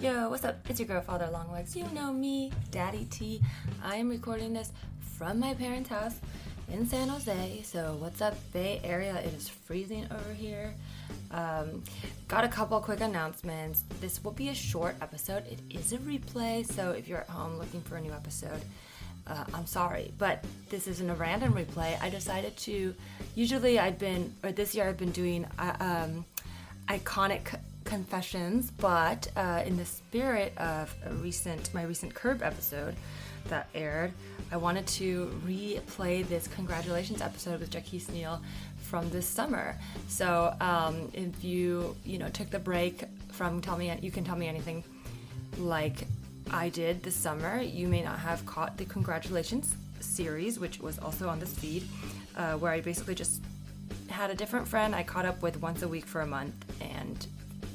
Yo, what's up? It's your girl, Father Longlegs. You know me, Daddy T. I am recording this from my parents' house in San Jose. So, what's up, Bay Area? It is freezing over here. Um, got a couple quick announcements. This will be a short episode. It is a replay, so if you're at home looking for a new episode, uh, I'm sorry, but this isn't a random replay. I decided to. Usually, I've been, or this year, I've been doing uh, um, iconic confessions, but uh, in the spirit of recent my recent Curb episode that aired, I wanted to replay this congratulations episode with Jacquis Neal from this summer. So um, if you you know took the break from tell me you can tell me anything like I did this summer, you may not have caught the congratulations series, which was also on this feed, uh, where I basically just had a different friend I caught up with once a week for a month and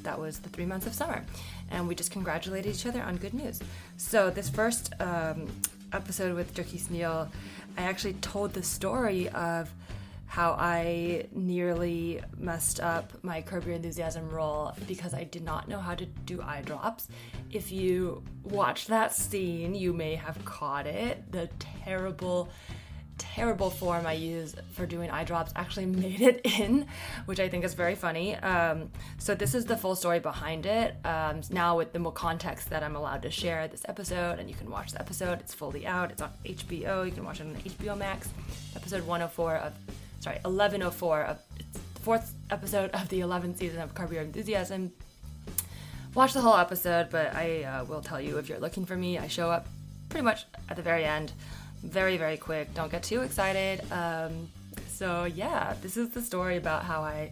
that was the three months of summer. And we just congratulated each other on good news. So, this first um, episode with Jacquis Neal, I actually told the story of how I nearly messed up my Curb Your Enthusiasm role because I did not know how to do eye drops. If you watch that scene, you may have caught it. The terrible terrible form I use for doing eye drops actually made it in, which I think is very funny. Um, so this is the full story behind it. Um, now with the more context that I'm allowed to share this episode, and you can watch the episode. It's fully out. It's on HBO. You can watch it on HBO Max. Episode 104 of, sorry, 1104 of fourth episode of the 11th season of Curb Your Enthusiasm. Watch the whole episode, but I uh, will tell you if you're looking for me, I show up pretty much at the very end very, very quick. Don't get too excited. Um, so, yeah, this is the story about how I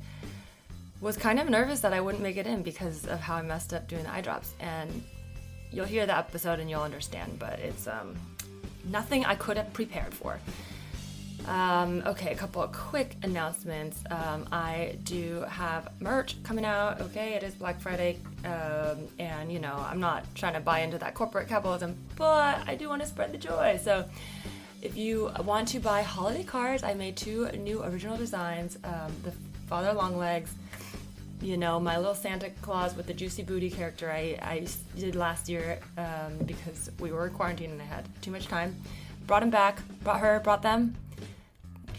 was kind of nervous that I wouldn't make it in because of how I messed up doing the eye drops. And you'll hear the episode and you'll understand, but it's um, nothing I could have prepared for. Um, okay, a couple of quick announcements. Um, I do have merch coming out. Okay, it is Black Friday, um, and you know, I'm not trying to buy into that corporate capitalism, but I do want to spread the joy. So, if you want to buy holiday cards, I made two new original designs. Um, the Father Longlegs, you know, my little Santa Claus with the juicy booty character I, I did last year um, because we were quarantined and I had too much time. Brought him back, brought her, brought them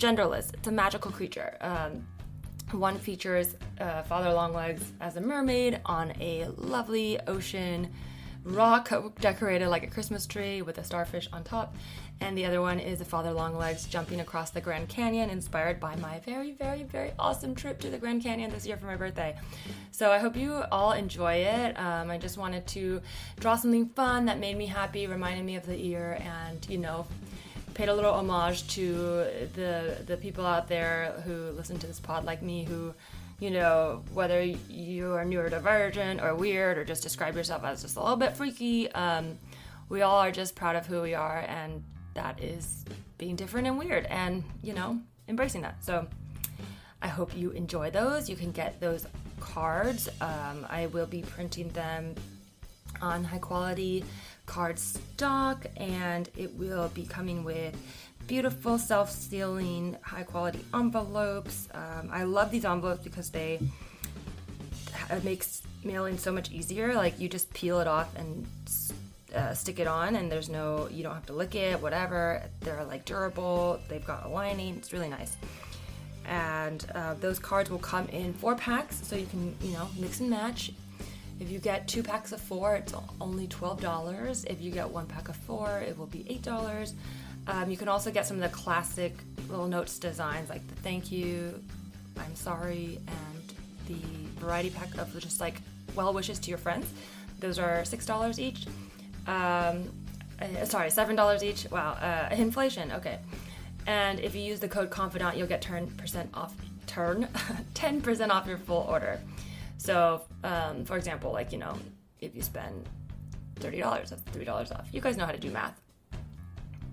genderless. It's a magical creature. Um, one features uh, Father Longlegs as a mermaid on a lovely ocean rock decorated like a Christmas tree with a starfish on top. And the other one is a Father Longlegs jumping across the Grand Canyon, inspired by my very, very, very awesome trip to the Grand Canyon this year for my birthday. So I hope you all enjoy it. Um, I just wanted to draw something fun that made me happy, reminded me of the year, and you know, paid a little homage to the the people out there who listen to this pod like me who you know whether you are neurodivergent or weird or just describe yourself as just a little bit freaky um, we all are just proud of who we are and that is being different and weird and you know embracing that. So i hope you enjoy those. You can get those cards. Um, i will be printing them on high quality card stock and it will be coming with beautiful self-sealing high quality envelopes. Um, i love these envelopes because they it makes mailing so much easier. Like you just peel it off and uh, stick it on and there's no you don't have to lick it whatever. They're like durable. They've got a lining. It's really nice. And uh, those cards will come in four packs so you can you know mix and match if you get two packs of four, it's only $12. If you get one pack of four, it will be $8. Um, you can also get some of the classic little notes designs like the thank you, I'm sorry, and the variety pack of just like well wishes to your friends. Those are $6 each. Um, uh, sorry, $7 each. Wow, uh, inflation, okay. And if you use the code CONFIDANT, you'll get 10% off, turn, 10% off your full order. So, um, for example, like, you know, if you spend $30, that's $3 off. You guys know how to do math.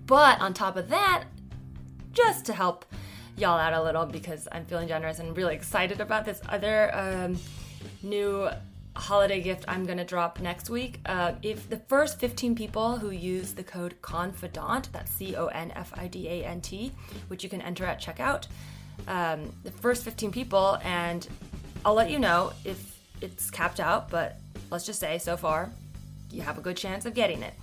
But on top of that, just to help y'all out a little because I'm feeling generous and really excited about this other um, new holiday gift I'm gonna drop next week. Uh, if the first 15 people who use the code CONFIDANT, that's C O N F I D A N T, which you can enter at checkout, um, the first 15 people, and I'll let you know if it's capped out, but let's just say so far you have a good chance of getting it.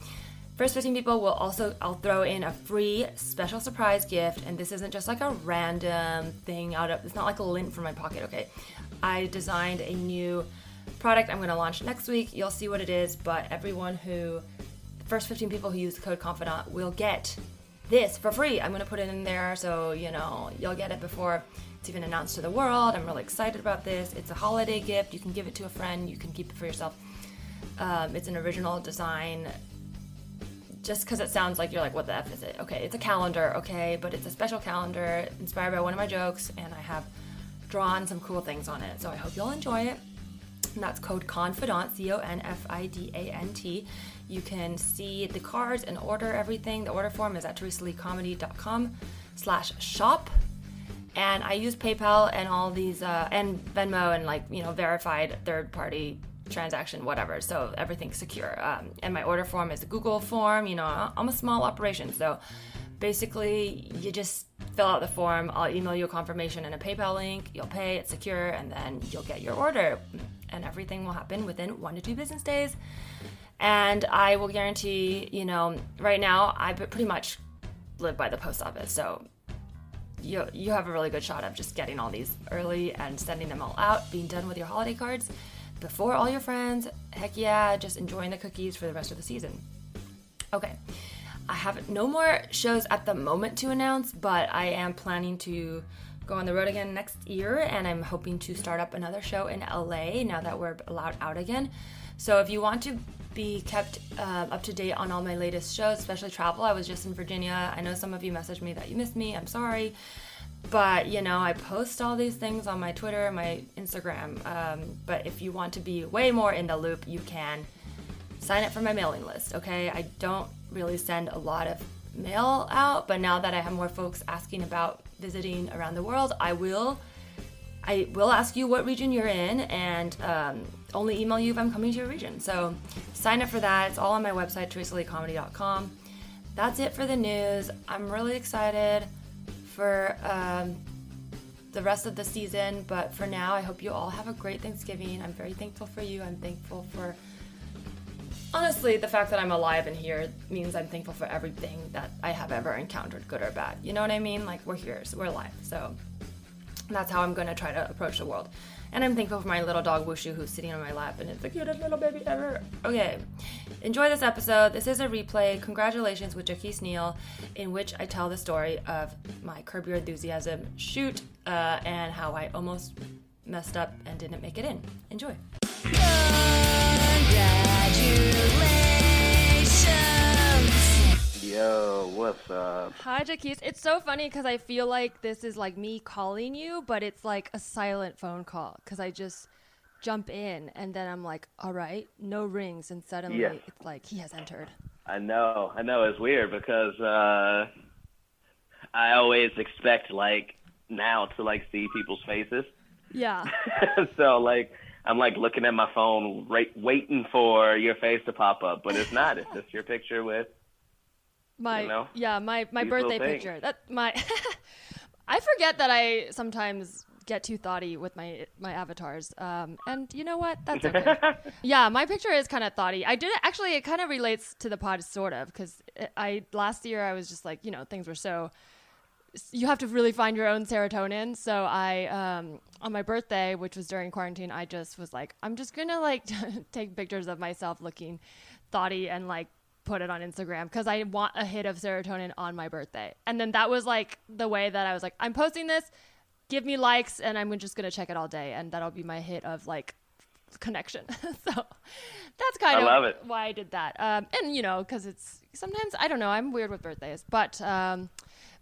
First 15 people will also, I'll throw in a free special surprise gift. And this isn't just like a random thing out of, it's not like a lint from my pocket, okay? I designed a new product I'm to launch next week. You'll see what it is, but everyone who, first 15 people who use the code confidant will get this for free. I'm going to put it in there so, you know, you'll get it before it's even announced to the world. I'm really excited about this. It's a holiday gift. You can give it to a friend, you can keep it for yourself. Um, it's an original design. Just because it sounds like you're like, what the F is it? Okay, it's a calendar, okay, but it's a special calendar inspired by one of my jokes, and I have drawn some cool things on it. So I hope you'll enjoy it. And that's code CONFIDANT, C O N F I D A N T. You can see the cards and order everything. The order form is at teresaleecomedy.com slash shop. And I use PayPal and all these, uh, and Venmo and like, you know, verified third party transaction, whatever. So everything's secure. Um, and my order form is a Google form. You know, I'm a small operation. So basically, you just fill out the form. I'll email you a confirmation and a PayPal link. You'll pay, it's secure, and then you'll get your order. And everything will happen within one to two business days and I will guarantee, you know, right now I pretty much live by the post office, so you you have a really good shot of just getting all these early and sending them all out, being done with your holiday cards before all your friends. Heck yeah, just enjoying the cookies for the rest of the season. Okay. I have no more shows at the moment to announce, but I am planning to go on the road again next year and I'm hoping to start up another show in LA now that we're allowed out again. So if you want to be kept uh, up to date on all my latest shows, especially travel. I was just in Virginia. I know some of you messaged me that you missed me. I'm sorry. But, you know, I post all these things on my Twitter, my Instagram. Um, but if you want to be way more in the loop, you can sign up for my mailing list, okay? I don't really send a lot of mail out, but now that I have more folks asking about visiting around the world, I will I will ask you what region you're in and um, only email you if I'm coming to your region. So sign up for that. It's all on my website, teresaleecomedy.com. That's it for the news. I'm really excited for um, the rest of the season, but for now, I hope you all have a great Thanksgiving. I'm very thankful for you. I'm thankful for honestly, the fact that I'm alive and here means I'm thankful for everything that I have ever encountered, good or bad. You know what I mean? Like, we're here, so we're alive. So that's how I'm to try to approach the world. And I'm thankful for my little dog Wushu who's sitting on my lap and it's the cutest little baby ever. Okay, enjoy this episode. This is a replay. Congratulations with Jacquis Neal, in which I tell the story of my Curb Your Enthusiasm shoot uh, and how I almost messed up and didn't make it in. Enjoy. Yo, what's up? Hi, Jacquis. It's so funny because I feel like this is like me calling you, but it's like a silent phone call because I just jump in and then I'm like, all right, no rings, and suddenly yes. it's like he has entered. I know, I know. It's weird because uh, I always expect like now to like see people's faces. Yeah. so like I'm like looking at my phone, right, waiting for your face to pop up, but it's not. It's just your picture with my you know, yeah my my birthday picture. That my i forget that i sometimes get too thoughty with my my avatars um, and you know what? That's okay. Yeah my picture is kind of thoughty. I did actually it kind of relates to the pod sort of because i last year i was just like you know things were so you have to really find your own serotonin so i um, on my birthday which was during quarantine i just was like i'm just gonna like take pictures of myself looking thoughty and like put it on Instagram because I want a hit of serotonin on my birthday. And then that was like the way that I was like, I'm posting this, give me likes, and I'm just gonna check it all day, and that'll be my hit of like connection. so that's kind I of why I did that. Um, and you know, because it's sometimes I don't know, I'm weird with birthdays, but um,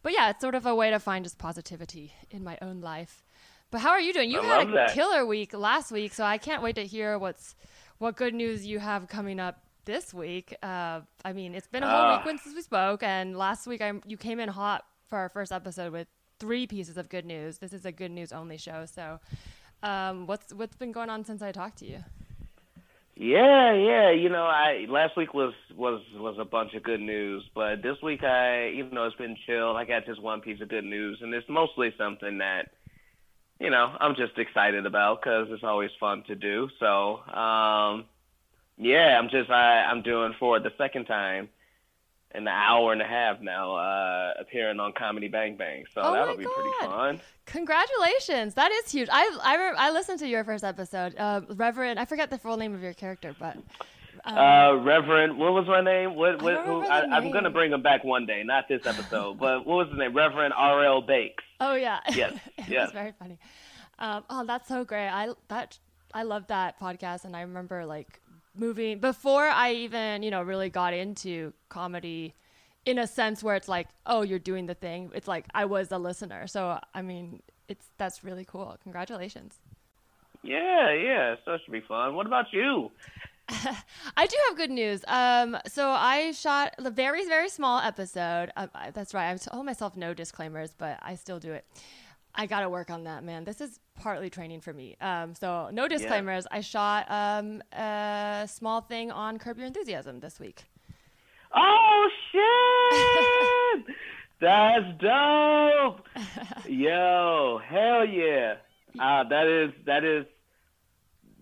but yeah, it's sort of a way to find just positivity in my own life. But how are you doing? You I had a that. killer week last week, so I can't wait to hear what's what good news you have coming up this week. Uh, I mean, it's been a whole uh, week since we spoke, and last week I, you came in hot for our first episode with three pieces of good news. This is a good news only show. So, um, what's what's been going on since I talked to you? Yeah, yeah. You know, I last week was was was a bunch of good news, but this week I, you know, it's been chill. I got just one piece of good news, and it's mostly something that, you know, I'm just excited about because it's always fun to do. So, um, Yeah, I'm just I I'm doing for the second time an hour and a half now, uh, appearing on Comedy Bang Bang. So Oh that'll be pretty fun. Congratulations! That is huge. I I, re- I listened to your first episode, uh, Reverend. I forget the full name of your character, but Uh, Reverend, what was my name? What? What don't who, remember I, the I'm gonna bring him back one day, not this episode. but what was his name? Reverend R.L. Bakes. oh yeah, Yes, it yes. was very funny. Um, oh, that's so great. I that I love that podcast, and I remember like moving before I even you know really got into comedy. In a sense where it's like, oh, you're doing the thing. It's like I was a listener. So I mean, it's that's really cool. Congratulations. Yeah, yeah. So it should be fun. What about you? I do have good news. Um, so I shot a very, very small episode. Uh, that's right. I told myself no disclaimers, but I still do it. I got to work on that, man. This is partly training for me. Um, so no disclaimers. I shot um, a small thing on Curb Your Enthusiasm this week. Oh shit! That's dope. Yo, hell yeah. Uh, that is that is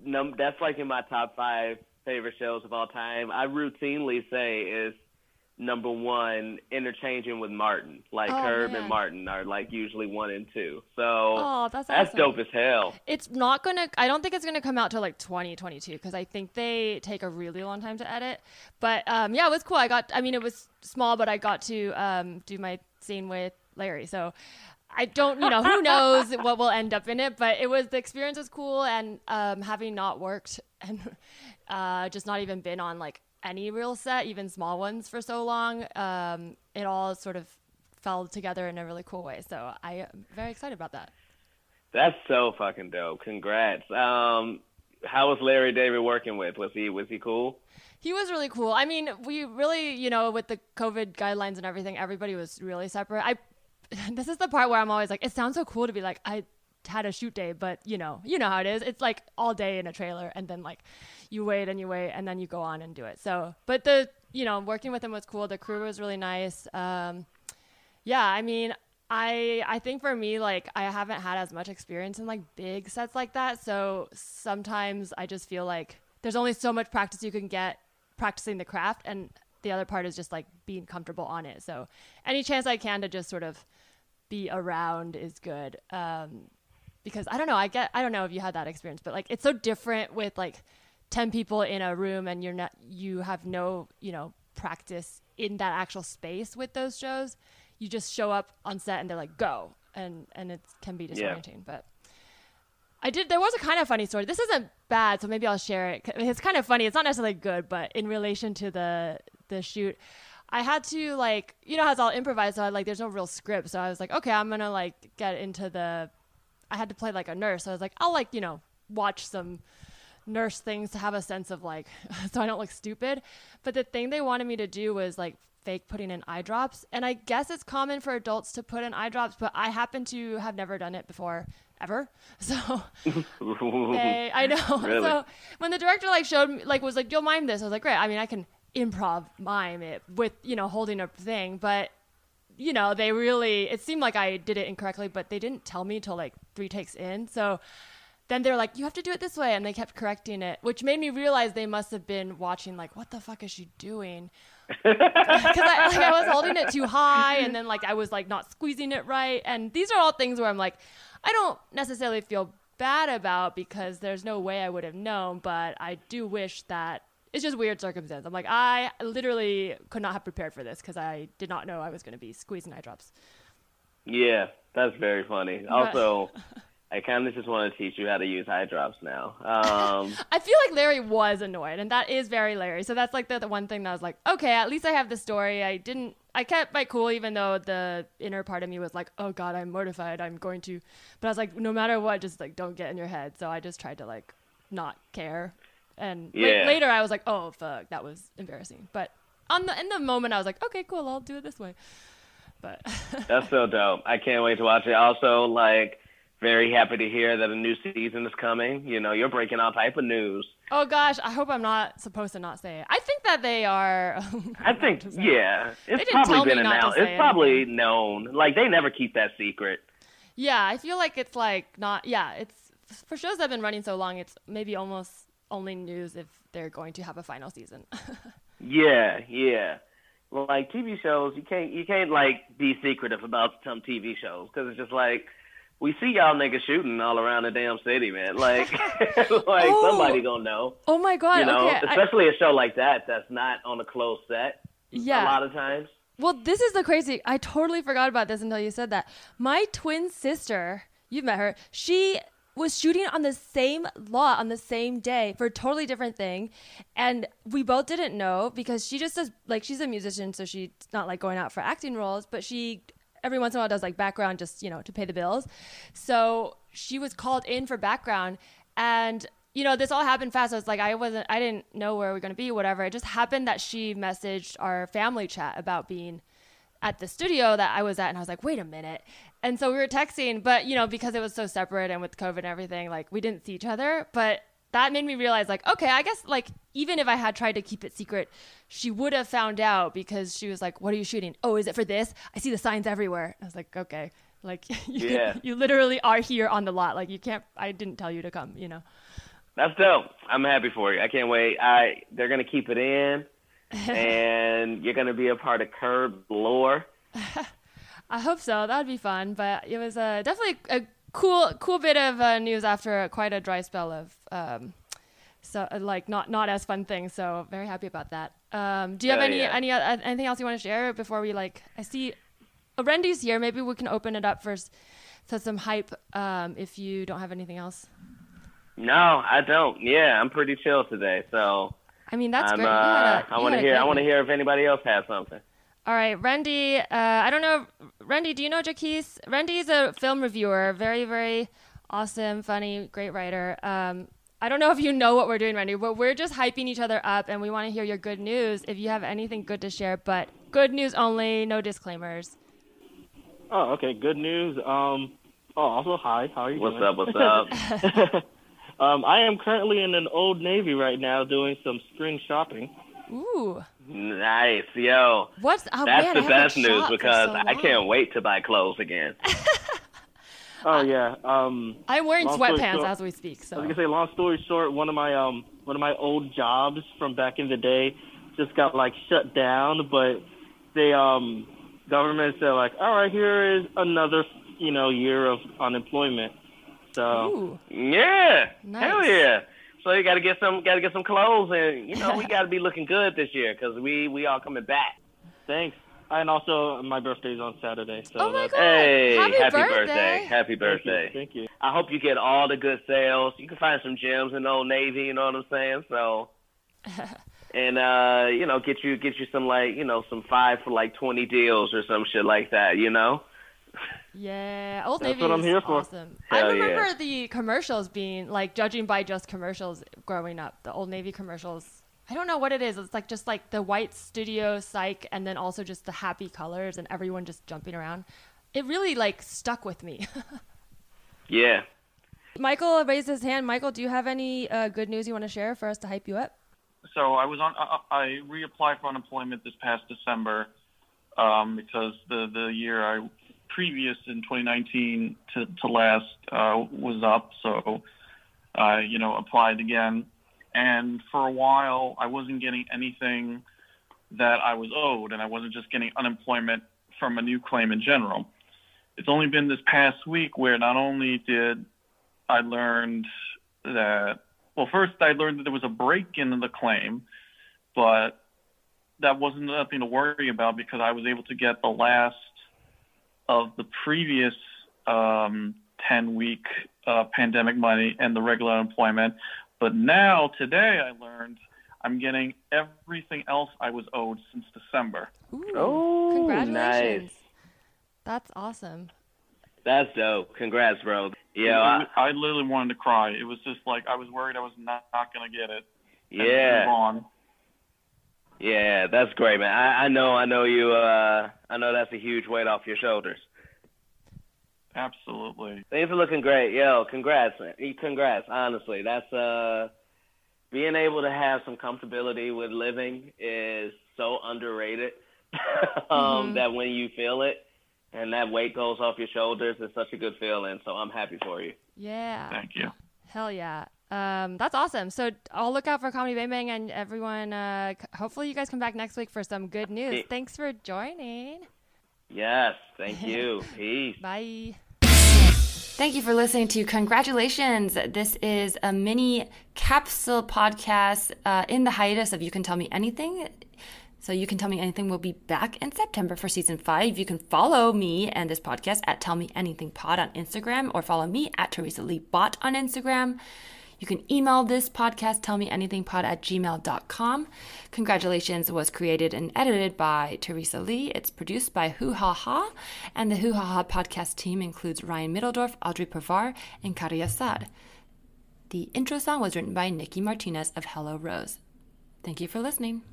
num that's like in my top five favorite shows of all time. I routinely say is number one interchanging with Martin. Like Oh, Herb man. and Martin are like usually one and two. So Oh, that's that's awesome. dope as hell. It's not gonna. I don't think it's gonna come out till like 2022 because I think they take a really long time to edit. But um, yeah, it was cool. I got. I mean, it was small, but I got to um, do my scene with Larry. So I don't. You know, who knows what will end up in it? But it was the experience was cool, and um, having not worked and uh, just not even been on like any real set, even small ones for so long, um, it all sort of fell together in a really cool way. So I am very excited about that. That's so fucking dope. Congrats. Um, how was Larry David working with? Was he was he cool? He was really cool. I mean, we really, you know, with the COVID guidelines and everything, everybody was really separate. I, this is the part where I'm always like, it sounds so cool to be like, I had a shoot day, but you know, you know how it is. It's like all day in a trailer, and then like you wait and you wait, and then you go on and do it. So, but the, you know, working with them was cool. The crew was really nice. Um, yeah, I mean, I I think for me, like I haven't had as much experience in like big sets like that. So sometimes I just feel like there's only so much practice you can get practicing the craft, and the other part is just like being comfortable on it. So any chance I can to just sort of be around is good. Um, because I don't know, I get I don't know if you had that experience, but like it's so different with like ten people in a room and you're not you have no, you know, practice in that actual space with those shows. You just show up on set and they're like, go and and it can be disorienting. But I did. There was a kind of funny story. This isn't bad, so maybe I'll share it. It's kind of funny. It's not necessarily good, but in relation to the the shoot, I had to like, you know, how it's all improvised. So I like, there's no real script. So I was like, okay, I'm gonna like get into the. I had to play like a nurse. So I was like, I'll like, you know, watch some nurse things to have a sense of like, so I don't look stupid. But the thing they wanted me to do was like fake putting in eye drops. And I guess it's common for adults to put in eye drops, but I happen to have never done it before ever. So they, eh, I know. Really? So when the director like showed me, like was like, "You'll mime this," I was like, "Great." I mean, I can improv mime it with you know holding a thing, but you know they really it seemed like I did it incorrectly, but they didn't tell me till like three takes in. So then they're like, "You have to do it this way," and they kept correcting it, which made me realize they must have been watching like, "What the fuck is she doing?" because I, like, I was holding it too high and then like I was like not squeezing it right and these are all things where I'm like I don't necessarily feel bad about because there's no way I would have known but I do wish that it's just weird circumstance I'm like I literally could not have prepared for this because I did not know I was going to be squeezing eye drops Yeah, that's very funny. Also, I kind of just want to teach you how to use eye drops now. Um, I feel like Larry was annoyed, and that is very Larry. So that's like the, the one thing that I was like, okay, at least I have the story. I didn't, I kept my cool, even though the inner part of me was like, oh god, I'm mortified. I'm going to, but I was like, no matter what, just like don't get in your head. So I just tried to like not care. And la- later I was like, oh fuck, that was embarrassing. But on the in the moment, I was like, okay, cool, I'll do it this way. But that's so dope. I can't wait to watch it. Also, like, very happy to hear that a new season is coming. You know, you're breaking all type of news. oh gosh, I hope I'm not supposed to not say it. I think that they are. Um, I think, yeah, it's probably been announced. It's probably known. Like, they never keep that secret. Yeah, I feel like it's like not. Yeah, it's for shows that have been running so long. It's maybe almost only news if they're going to have a final season. yeah, yeah. Well, like TV shows, you can't you can't like be secretive about some TV shows because it's just like we see y'all niggas shooting all around the damn city, man. Like, like oh. somebody gonna know. Oh my god! You know, okay, especially I... a show like that that's not on a closed set. Yeah. A lot of times. Well, this is the crazy. I totally forgot about this until you said that. My twin sister, you've met her. She was shooting on the same lot on the same day for a totally different thing. And we both didn't know because she just does like she's a musician so she's not like going out for acting roles but she every once in a while does like background just you know to pay the bills. So she was called in for background. And you know this all happened fast. So it's like i wasn't i didn't know where we are going to be whatever. It just happened that she messaged our family chat about being at the studio that I was at, and I was like, wait a minute. And so we were texting, but you know, because it was so separate and with COVID and everything, like we didn't see each other. But that made me realize, like, okay, I guess like even if I had tried to keep it secret, she would have found out because she was like, "What are you shooting? Oh, is it for this? I see the signs everywhere." I was like, "Okay." Like you, yeah. you literally are here on the lot. Like you can't. I didn't tell you to come. You know. That's dope. I'm happy for you. I can't wait. I they're gonna keep it in. and you're going to be a part of Curb lore. I hope so. That'd be fun. But it was uh, definitely a cool, cool bit of uh, news after quite a dry spell of, um, so uh, like not not as fun things. So very happy about that. Um, do you have any yeah. any uh, anything else you want to share before we like? I see, Randy's here. Maybe we can open it up first for some hype. Um, if you don't have anything else. No, I don't. Yeah, I'm pretty chill today. So I mean, that's I'm, great. Uh, I want to hear. I want to hear if anybody else has something. All right, Randy. Uh, I don't know, Randy. Do you know Jacquis? Randy is a film reviewer. Very, very awesome, funny, great writer. Um, I don't know if you know what we're doing, Randy, but we're just hyping each other up, and we want to hear your good news. If you have anything good to share, but good news only, no disclaimers. Oh, okay. Good news. Um. Oh, also hi. How are you what's doing? What's up? What's up? Um, I am currently in an Old Navy right now doing some spring shopping. Ooh. Nice, yo. What's oh, That's man, the best news because so I can't wait to buy clothes again. oh yeah. Um, I'm wearing sweatpants short, as we speak. So I was gonna say, long story short, one of my um one of my old jobs from back in the day just got like shut down, but they um government said like, all right, here is another you know year of unemployment. So Ooh. yeah, nice. hell yeah. So you got to get some, got to get some clothes, and you know we got to be looking good this year because we we all coming back. Thanks. And also, my birthday's on Saturday. So oh my god! Hey, happy, happy birthday. birthday! Happy birthday! Thank you. Thank you. I hope you get all the good sales. You can find some gems in Old Navy. You know what I'm saying? So, and uh, you know, get you get you some like you know some five for like twenty deals or some shit like that. You know. Yeah, Old That's Navy what I'm here for. awesome. I remember yeah. the commercials being like judging by just commercials growing up. The Old Navy commercials. I don't know what it is. It's like just like the white studio psych and then also just the happy colors and everyone just jumping around. It really like stuck with me. yeah. Michael raised his hand. Michael, do you have any uh, good news you want to share for us to hype you up? So I was on. I, I reapplied for unemployment this past December um, because the the year I previous in 2019 to, to last uh, was up, so I, you know, applied again. And for a while, I wasn't getting anything that I was owed, and I wasn't just getting unemployment from a new claim in general. It's only been this past week where not only did I learned that, well, first I learned that there was a break in the claim, but that wasn't nothing to worry about because I was able to get the last of the previous um, 10 week uh, pandemic money and the regular unemployment. But now, today, I learned I'm getting everything else I was owed since December. Ooh, Oh, congratulations. nice. That's awesome. That's dope. Congrats, bro. Yeah, I, I literally wanted to cry. It was just like I was worried I was not, not going to get it. and yeah. Move on. Yeah, that's great, man. I, I know, I know you. Uh, I know that's a huge weight off your shoulders. Absolutely. Things are looking great. Yo, congrats, man. Congrats. Honestly, that's uh, being able to have some comfortability with living is so underrated. um, Mhm. That when you feel it and that weight goes off your shoulders, it's such a good feeling. So I'm happy for you. Yeah. Thank you. Hell yeah. Um, that's awesome. So I'll look out for Comedy Bang Bang and everyone. Uh, c- hopefully, you guys come back next week for some good news. Hey. Thanks for joining. Yes, thank you. Peace. Bye. Thank you for listening to Congratulations. This is a mini capsule podcast uh, in the hiatus of You Can Tell Me Anything. So, You Can Tell Me Anything will be back in September for season five. You can follow me and this podcast at Tell Me Anything Pod on Instagram or follow me at Teresa Lee Bot on Instagram. You can email this podcast, tellmeanythingpod at gmail.com. Congratulations was created and edited by Teresa Lee. It's produced by Hoo Ha Ha, and the Hoo Ha Ha podcast team includes Ryan Middledorf, Audrey Pavar, and Karia Sad. The intro song was written by Nikki Martinez of Hello Rose. Thank you for listening.